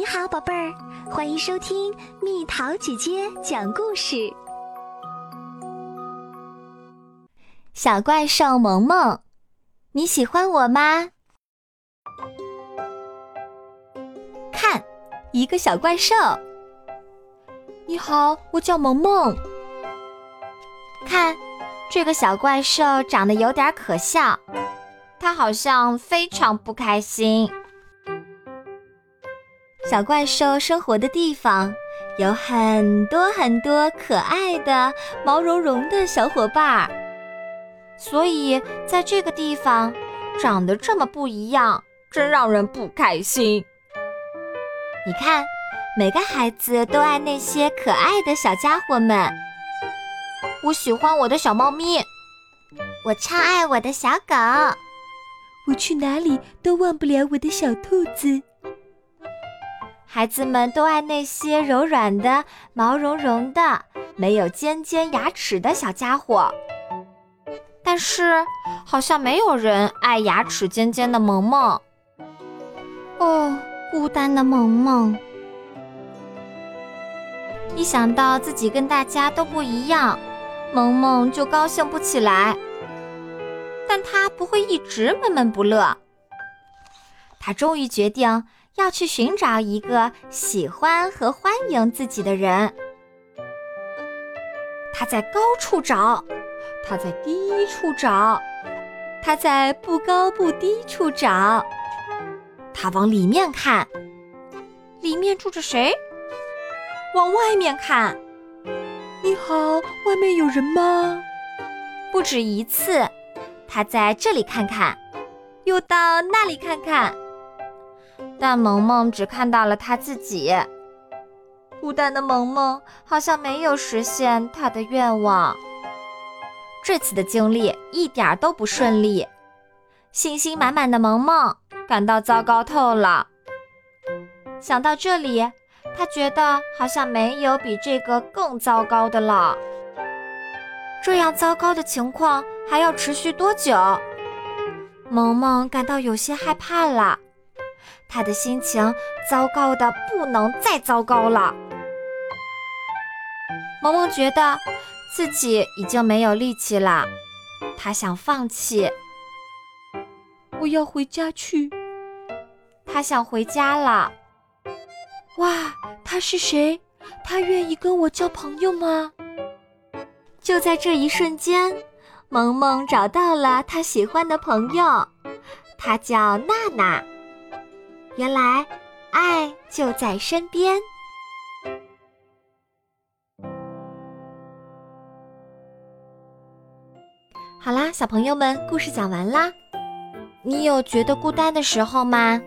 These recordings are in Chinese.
你好，宝贝儿，欢迎收听蜜桃姐姐讲故事。小怪兽萌萌，你喜欢我吗？看，一个小怪兽。你好，我叫萌萌。看，这个小怪兽长得有点可笑，它好像非常不开心。小怪兽生活的地方有很多很多可爱的毛茸茸的小伙伴儿，所以在这个地方长得这么不一样，真让人不开心。你看，每个孩子都爱那些可爱的小家伙们。我喜欢我的小猫咪，我超爱我的小狗，我去哪里都忘不了我的小兔子。孩子们都爱那些柔软的、毛茸茸的、没有尖尖牙齿的小家伙，但是好像没有人爱牙齿尖尖的萌萌。哦，孤单的萌萌！一想到自己跟大家都不一样，萌萌就高兴不起来。但他不会一直闷闷不乐。他终于决定。要去寻找一个喜欢和欢迎自己的人。他在高处找，他在低处找，他在不高不低处找。他往里面看，里面住着谁？往外面看，你好，外面有人吗？不止一次，他在这里看看，又到那里看看。但萌萌只看到了他自己，孤单的萌萌好像没有实现他的愿望。这次的经历一点都不顺利，信心满满的萌萌感到糟糕透了。想到这里，他觉得好像没有比这个更糟糕的了。这样糟糕的情况还要持续多久？萌萌感到有些害怕了。他的心情糟糕的不能再糟糕了。萌萌觉得自己已经没有力气了，他想放弃。我要回家去。他想回家了。哇，他是谁？他愿意跟我交朋友吗？就在这一瞬间，萌萌找到了他喜欢的朋友，他叫娜娜。原来，爱就在身边。好啦，小朋友们，故事讲完啦。你有觉得孤单的时候吗？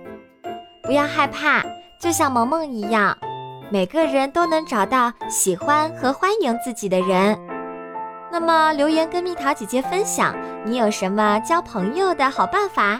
不要害怕，就像萌萌一样，每个人都能找到喜欢和欢迎自己的人。那么，留言跟蜜桃姐姐分享，你有什么交朋友的好办法？